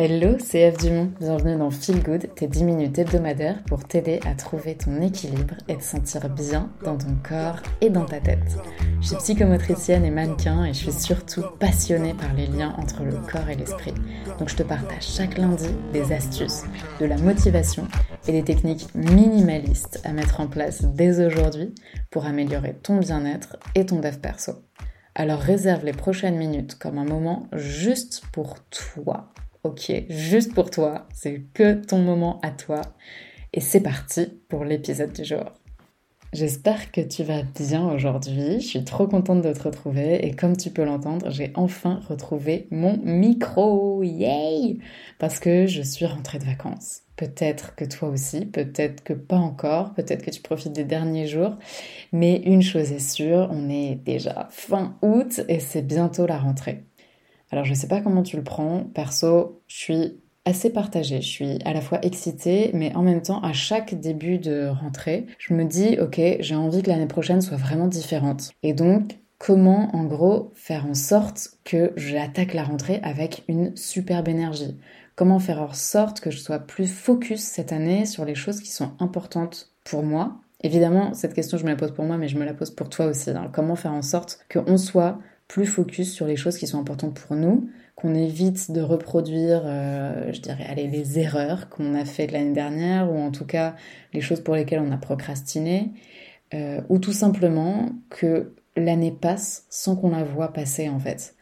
Hello, c'est Eve Dumont. Bienvenue dans Feel Good, tes 10 minutes hebdomadaires pour t'aider à trouver ton équilibre et te sentir bien dans ton corps et dans ta tête. Je suis psychomotricienne et mannequin et je suis surtout passionnée par les liens entre le corps et l'esprit. Donc je te partage chaque lundi des astuces, de la motivation et des techniques minimalistes à mettre en place dès aujourd'hui pour améliorer ton bien-être et ton dev perso. Alors réserve les prochaines minutes comme un moment juste pour toi ok, juste pour toi, c'est que ton moment à toi. Et c'est parti pour l'épisode du jour. J'espère que tu vas bien aujourd'hui. Je suis trop contente de te retrouver et comme tu peux l'entendre, j'ai enfin retrouvé mon micro. Yay Parce que je suis rentrée de vacances. Peut-être que toi aussi, peut-être que pas encore, peut-être que tu profites des derniers jours. Mais une chose est sûre, on est déjà fin août et c'est bientôt la rentrée. Alors je sais pas comment tu le prends, perso, je suis assez partagée. Je suis à la fois excitée, mais en même temps, à chaque début de rentrée, je me dis, ok, j'ai envie que l'année prochaine soit vraiment différente. Et donc, comment, en gros, faire en sorte que j'attaque la rentrée avec une superbe énergie? Comment faire en sorte que je sois plus focus cette année sur les choses qui sont importantes pour moi? Évidemment, cette question, je me la pose pour moi, mais je me la pose pour toi aussi. Hein. Comment faire en sorte qu'on soit plus focus sur les choses qui sont importantes pour nous, qu'on évite de reproduire, euh, je dirais, allez, les erreurs qu'on a faites l'année dernière, ou en tout cas les choses pour lesquelles on a procrastiné, euh, ou tout simplement que l'année passe sans qu'on la voit passer en fait.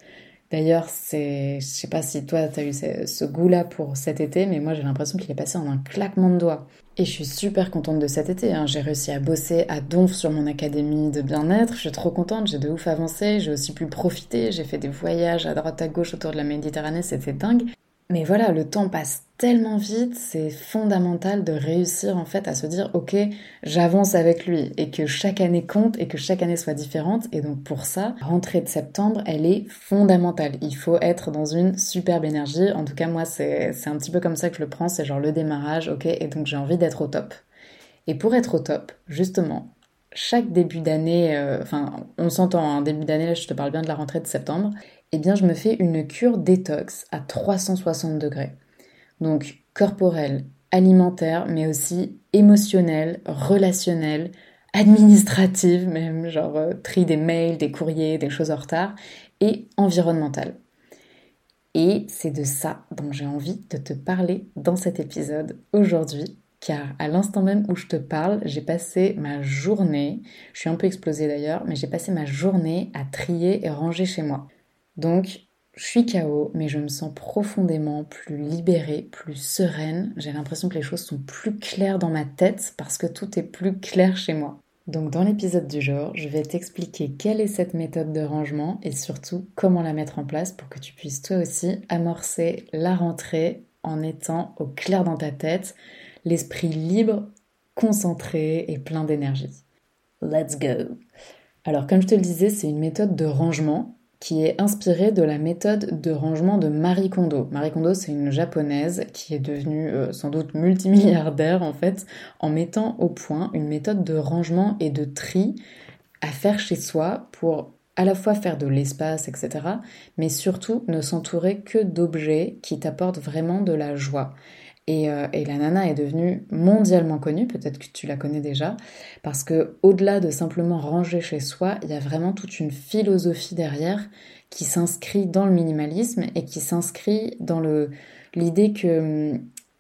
D'ailleurs, c'est, je sais pas si toi tu as eu ce, goût-là pour cet été, mais moi j'ai l'impression qu'il est passé en un claquement de doigts. Et je suis super contente de cet été. Hein. J'ai réussi à bosser à donf sur mon académie de bien-être. Je suis trop contente. J'ai de ouf avancé. J'ai aussi pu profiter. J'ai fait des voyages à droite à gauche autour de la Méditerranée. C'était dingue. Mais voilà, le temps passe tellement vite, c'est fondamental de réussir en fait à se dire ok, j'avance avec lui et que chaque année compte et que chaque année soit différente. Et donc pour ça, rentrée de septembre, elle est fondamentale. Il faut être dans une superbe énergie. En tout cas, moi, c'est un petit peu comme ça que je le prends, c'est genre le démarrage, ok, et donc j'ai envie d'être au top. Et pour être au top, justement, chaque début d'année, euh, enfin, on s'entend, un hein, début d'année, là, je te parle bien de la rentrée de septembre, eh bien, je me fais une cure détox à 360 degrés. Donc, corporelle, alimentaire, mais aussi émotionnelle, relationnelle, administrative, même, genre euh, tri des mails, des courriers, des choses en retard, et environnementale. Et c'est de ça dont j'ai envie de te parler dans cet épisode aujourd'hui car à l'instant même où je te parle, j'ai passé ma journée, je suis un peu explosée d'ailleurs, mais j'ai passé ma journée à trier et ranger chez moi. Donc, je suis KO, mais je me sens profondément plus libérée, plus sereine. J'ai l'impression que les choses sont plus claires dans ma tête parce que tout est plus clair chez moi. Donc dans l'épisode du jour, je vais t'expliquer quelle est cette méthode de rangement et surtout comment la mettre en place pour que tu puisses toi aussi amorcer la rentrée en étant au clair dans ta tête, l'esprit libre, concentré et plein d'énergie. Let's go Alors comme je te le disais, c'est une méthode de rangement qui est inspirée de la méthode de rangement de Marie Kondo. Marie Kondo, c'est une japonaise qui est devenue euh, sans doute multimilliardaire en fait, en mettant au point une méthode de rangement et de tri à faire chez soi pour à la fois faire de l'espace, etc., mais surtout ne s'entourer que d'objets qui t'apportent vraiment de la joie. Euh, et, la nana est devenue mondialement connue, peut-être que tu la connais déjà, parce que au-delà de simplement ranger chez soi, il y a vraiment toute une philosophie derrière qui s'inscrit dans le minimalisme et qui s'inscrit dans l'idée que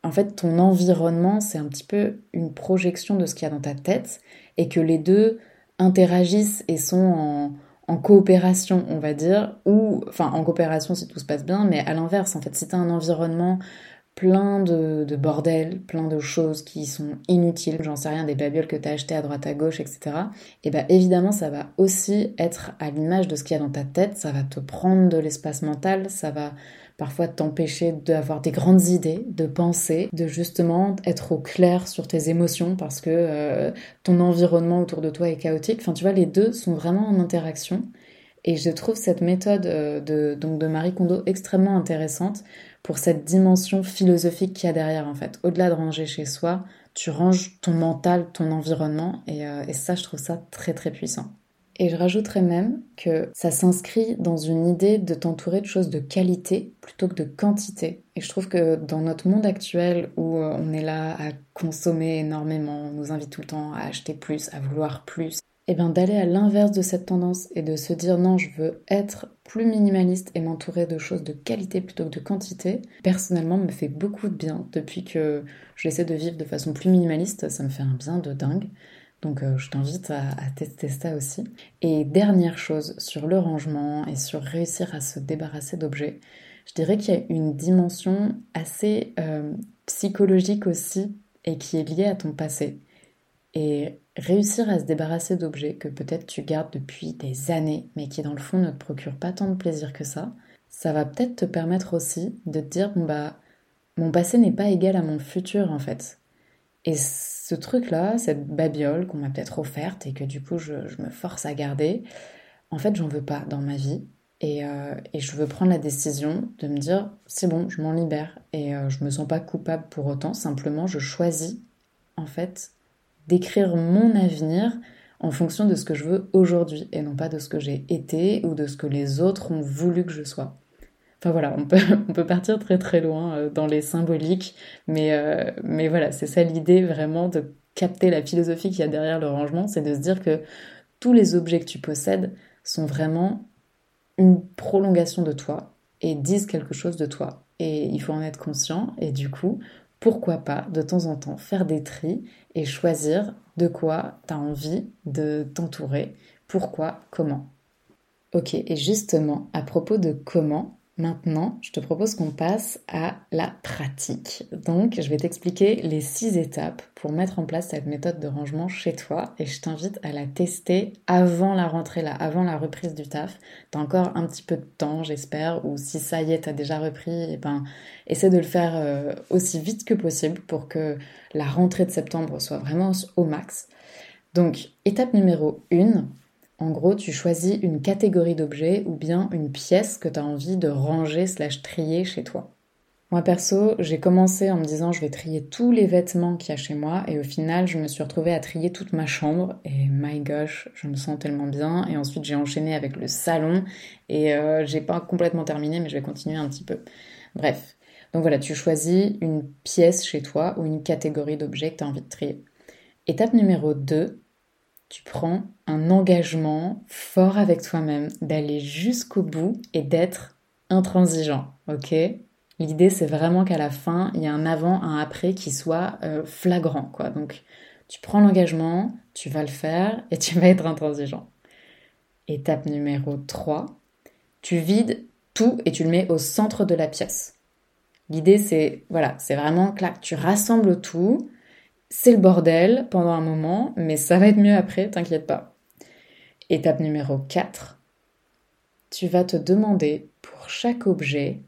en fait ton environnement c'est un petit peu une projection de ce qu'il y a dans ta tête et que les deux interagissent et sont en, en coopération, on va dire, ou enfin en coopération si tout se passe bien, mais à l'inverse, en fait, si tu un environnement plein de, de, bordel, plein de choses qui sont inutiles, j'en sais rien, des babioles que tu as achetées à droite à gauche, etc. Et bien évidemment, ça va aussi être à l'image de ce qu'il y a dans ta tête, ça va te prendre de l'espace mental, ça va parfois t'empêcher d'avoir des grandes idées, de penser, de justement être au clair sur tes émotions parce que euh, ton environnement autour de toi est chaotique. Enfin, tu vois, les deux sont vraiment en interaction. Et je trouve cette méthode euh, de, donc de Marie Kondo extrêmement intéressante pour cette dimension philosophique qu'il y a derrière en fait. Au-delà de ranger chez soi, tu ranges ton mental, ton environnement et, euh, et, ça je trouve ça très très puissant. Et je rajouterais même que ça s'inscrit dans une idée de t'entourer de choses de qualité plutôt que de quantité. Et je trouve que dans notre monde actuel où euh, on est là à consommer énormément, on nous invite tout le temps à acheter plus, à vouloir plus, et eh bien d'aller à l'inverse de cette tendance et de se dire non, je veux être plus minimaliste et m'entourer de choses de qualité plutôt que de quantité, personnellement me fait beaucoup de bien depuis que j'essaie de vivre de façon plus minimaliste, ça me fait un bien de dingue. Donc euh, je t'invite à, tester ça aussi. Et dernière chose sur le rangement et sur réussir à se débarrasser d'objets, je dirais qu'il y a une dimension assez euh, psychologique aussi et qui est liée à ton passé. Réussir à se débarrasser d'objets que peut-être tu gardes depuis des années, mais qui dans le fond ne te procurent pas tant de plaisir que ça, ça va peut-être te permettre aussi de te dire bon bah mon passé n'est pas égal à mon futur en fait. Et ce truc-là, cette babiole qu'on m'a peut-être offerte et que du coup je, me force à garder, en fait j'en veux pas dans ma vie. Et, euh, je veux prendre la décision de me dire c'est bon, je m'en libère et euh, je me sens pas coupable pour autant, simplement je choisis en fait d'écrire mon avenir en fonction de ce que je veux aujourd'hui et non pas de ce que j'ai été ou de ce que les autres ont voulu que je sois. Enfin voilà, on peut, partir très très loin euh, dans les symboliques, mais, euh, mais voilà, c'est ça l'idée vraiment de capter la philosophie qu'il y a derrière le rangement, c'est de se dire que tous les objets que tu possèdes sont vraiment une prolongation de toi et disent quelque chose de toi. Et il faut en être conscient et du coup, pourquoi pas de temps en temps faire des tris et choisir de quoi tu as envie de t'entourer, pourquoi, comment. Ok, et justement, à propos de comment, Maintenant, je te propose qu'on passe à la pratique. Donc, je vais t'expliquer les six étapes pour mettre en place cette méthode de rangement chez toi et je t'invite à la tester avant la rentrée là, avant la reprise du taf. T'as encore un petit peu de temps, j'espère, ou si ça y est, t'as déjà repris, eh ben, essaie de le faire euh, aussi vite que possible pour que la rentrée de septembre soit vraiment au max. Donc, étape numéro 1, en gros, tu choisis une catégorie d'objets ou bien une pièce que tu as envie de ranger slash trier chez toi. Moi perso, j'ai commencé en me disant je vais trier tous les vêtements qu'il y a chez moi et au final je me suis retrouvée à trier toute ma chambre et my gosh, je me sens tellement bien et ensuite j'ai enchaîné avec le salon et euh, j'ai pas complètement terminé mais je vais continuer un petit peu. Bref, donc voilà, tu choisis une pièce chez toi ou une catégorie d'objets que tu as envie de trier. Étape numéro 2, tu prends un engagement fort avec toi-même d'aller jusqu'au bout et d'être intransigeant, ok? L'idée, c'est vraiment qu'à la fin, il y a un avant, un après qui soit euh, flagrant, quoi. Donc, tu prends l'engagement, tu vas le faire et tu vas être intransigeant. Étape numéro 3, tu vides tout et tu le mets au centre de la pièce. L'idée, c'est, voilà, c'est vraiment que tu rassembles tout, c'est le bordel pendant un moment, mais ça va être mieux après, t'inquiète pas. Étape numéro 4. Tu vas te demander pour chaque objet,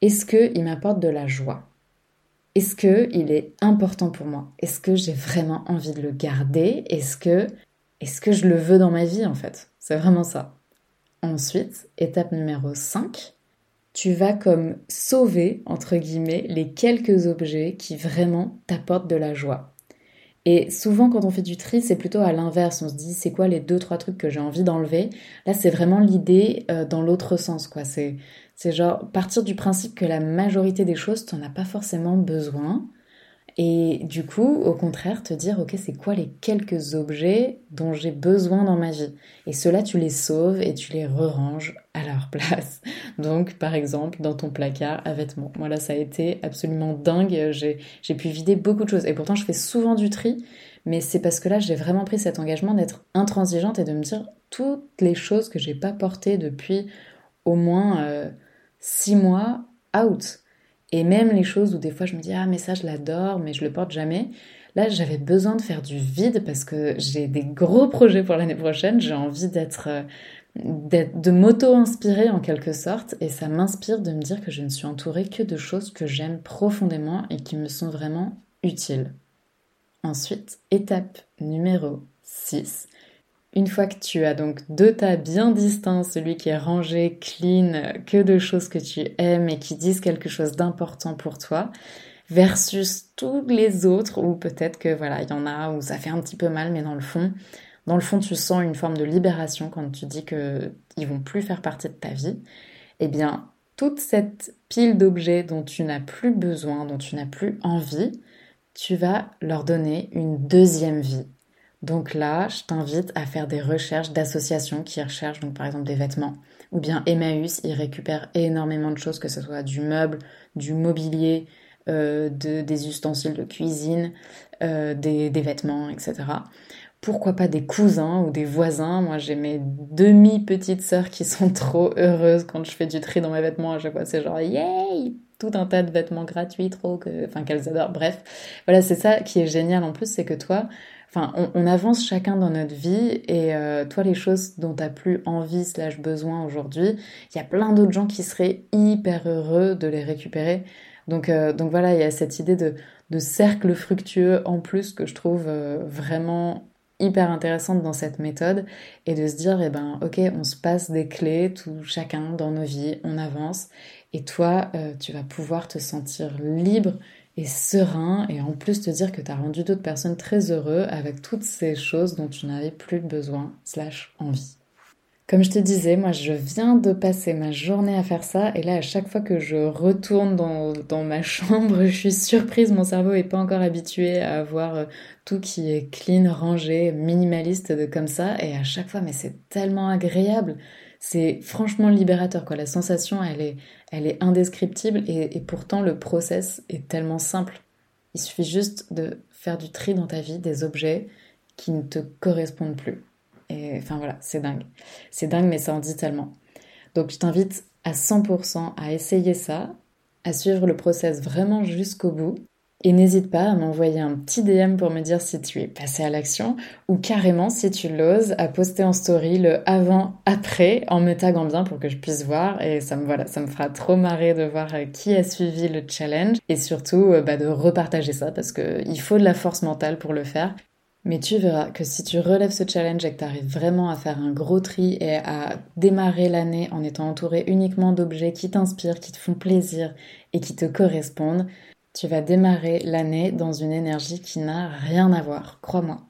est-ce qu'il m'apporte de la joie? Est-ce qu'il est important pour moi? Est-ce que j'ai vraiment envie de le garder? Est-ce que, est-ce que je le veux dans ma vie en fait? C'est vraiment ça. Ensuite, étape numéro 5, tu vas comme sauver, entre guillemets, les quelques objets qui vraiment t'apportent de la joie. Et souvent, quand on fait du tri, c'est plutôt à l'inverse. On se dit, c'est quoi les deux, trois trucs que j'ai envie d'enlever? Là, c'est vraiment l'idée euh, dans l'autre sens, quoi. C'est, c'est genre partir du principe que la majorité des choses, tu n'en as pas forcément besoin. Et du coup, au contraire, te dire, ok, c'est quoi les quelques objets dont j'ai besoin dans ma vie? Et ceux-là, tu les sauves et tu les re-ranges à leur place. Donc, par exemple, dans ton placard à vêtements. Moi, là, ça a été absolument dingue. J'ai pu vider beaucoup de choses. Et pourtant, je fais souvent du tri. Mais c'est parce que là, j'ai vraiment pris cet engagement d'être intransigeante et de me dire toutes les choses que j'ai pas portées depuis au moins euh, six mois out. Et même les choses où des fois je me dis ah mais ça je l'adore mais je le porte jamais. Là j'avais besoin de faire du vide parce que j'ai des gros projets pour l'année prochaine. J'ai envie d'être euh, de m'auto-inspirer en quelque sorte et ça m'inspire de me dire que je ne suis entourée que de choses que j'aime profondément et qui me sont vraiment utiles. Ensuite, étape numéro 6, une fois que tu as donc deux tas bien distincts, celui qui est rangé, clean, que de choses que tu aimes et qui disent quelque chose d'important pour toi, versus tous les autres où peut-être que voilà, il y en a où ça fait un petit peu mal, mais dans le fond, dans le fond tu sens une forme de libération quand tu dis qu'ils vont plus faire partie de ta vie, eh bien toute cette pile d'objets dont tu n'as plus besoin, dont tu n'as plus envie, tu vas leur donner une deuxième vie. Donc là, je t'invite à faire des recherches d'associations qui recherchent donc par exemple des vêtements. Ou bien Emmaüs, ils récupèrent énormément de choses, que ce soit du meuble, du mobilier, euh, des ustensiles de cuisine, euh, des, vêtements, etc. Pourquoi pas des cousins ou des voisins? Moi, j'ai mes demi-petites sœurs qui sont trop heureuses quand je fais du tri dans mes vêtements. À chaque fois, c'est genre, yay Tout un tas de vêtements gratuits, trop, que... enfin, qu'elles adorent. Bref, voilà, c'est ça qui est génial en plus, c'est que toi, Enfin, on, avance chacun dans notre vie et euh, toi, les choses dont tu n'as plus envie slash besoin aujourd'hui, il y a plein d'autres gens qui seraient hyper heureux de les récupérer. Donc, euh, donc voilà, il y a cette idée de, de, cercle fructueux en plus que je trouve euh, vraiment hyper intéressante dans cette méthode et de se dire, eh ben, ok, on se passe des clés, tout chacun dans nos vies, on avance et toi, tu vas pouvoir te sentir libre et serein et en plus te dire que tu as rendu d'autres personnes très heureux avec toutes ces choses dont tu n'avais plus besoin slash envie. Comme je te disais, moi je viens de passer ma journée à faire ça et là à chaque fois que je retourne dans, ma chambre, je suis surprise, mon cerveau est pas encore habitué à voir euh, tout qui est clean, rangé, minimaliste de comme ça et à chaque fois mais c'est tellement agréable c'est franchement libérateur quoi. La sensation elle est, elle est indescriptible et, pourtant le process est tellement simple. Il suffit juste de faire du tri dans ta vie des objets qui ne te correspondent plus. Et enfin voilà, c'est dingue. C'est dingue mais ça en dit tellement. Donc je t'invite à 100% à essayer ça, à suivre le process vraiment jusqu'au bout et n'hésite pas à m'envoyer un petit DM pour me dire si tu es passé à l'action ou carrément si tu l'oses à poster en story le avant-après en me taguant bien pour que je puisse voir et ça me voilà, ça me fera trop marrer de voir euh, qui a suivi le challenge et surtout euh, bah, de repartager ça parce que il faut de la force mentale pour le faire. Mais tu verras que si tu relèves ce challenge et que tu arrives vraiment à faire un gros tri et à démarrer l'année en étant entouré uniquement d'objets qui t'inspirent, qui te font plaisir et qui te correspondent, tu vas démarrer l'année dans une énergie qui n'a rien à voir, crois-moi.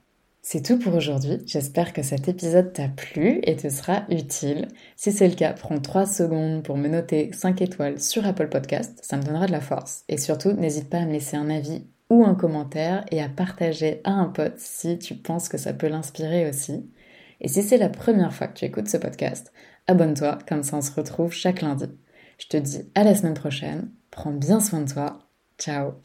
C'est tout pour aujourd'hui, j'espère que cet épisode t'a plu et te sera utile. Si c'est le cas, prends 3 secondes pour me noter 5 étoiles sur Apple Podcast, ça me donnera de la force. Et surtout, n'hésite pas à me laisser un avis ou un commentaire et à partager à un pote si tu penses que ça peut l'inspirer aussi. Et si c'est la première fois que tu écoutes ce podcast, abonne-toi, comme ça on se retrouve chaque lundi. Je te dis à la semaine prochaine, prends bien soin de toi Ciao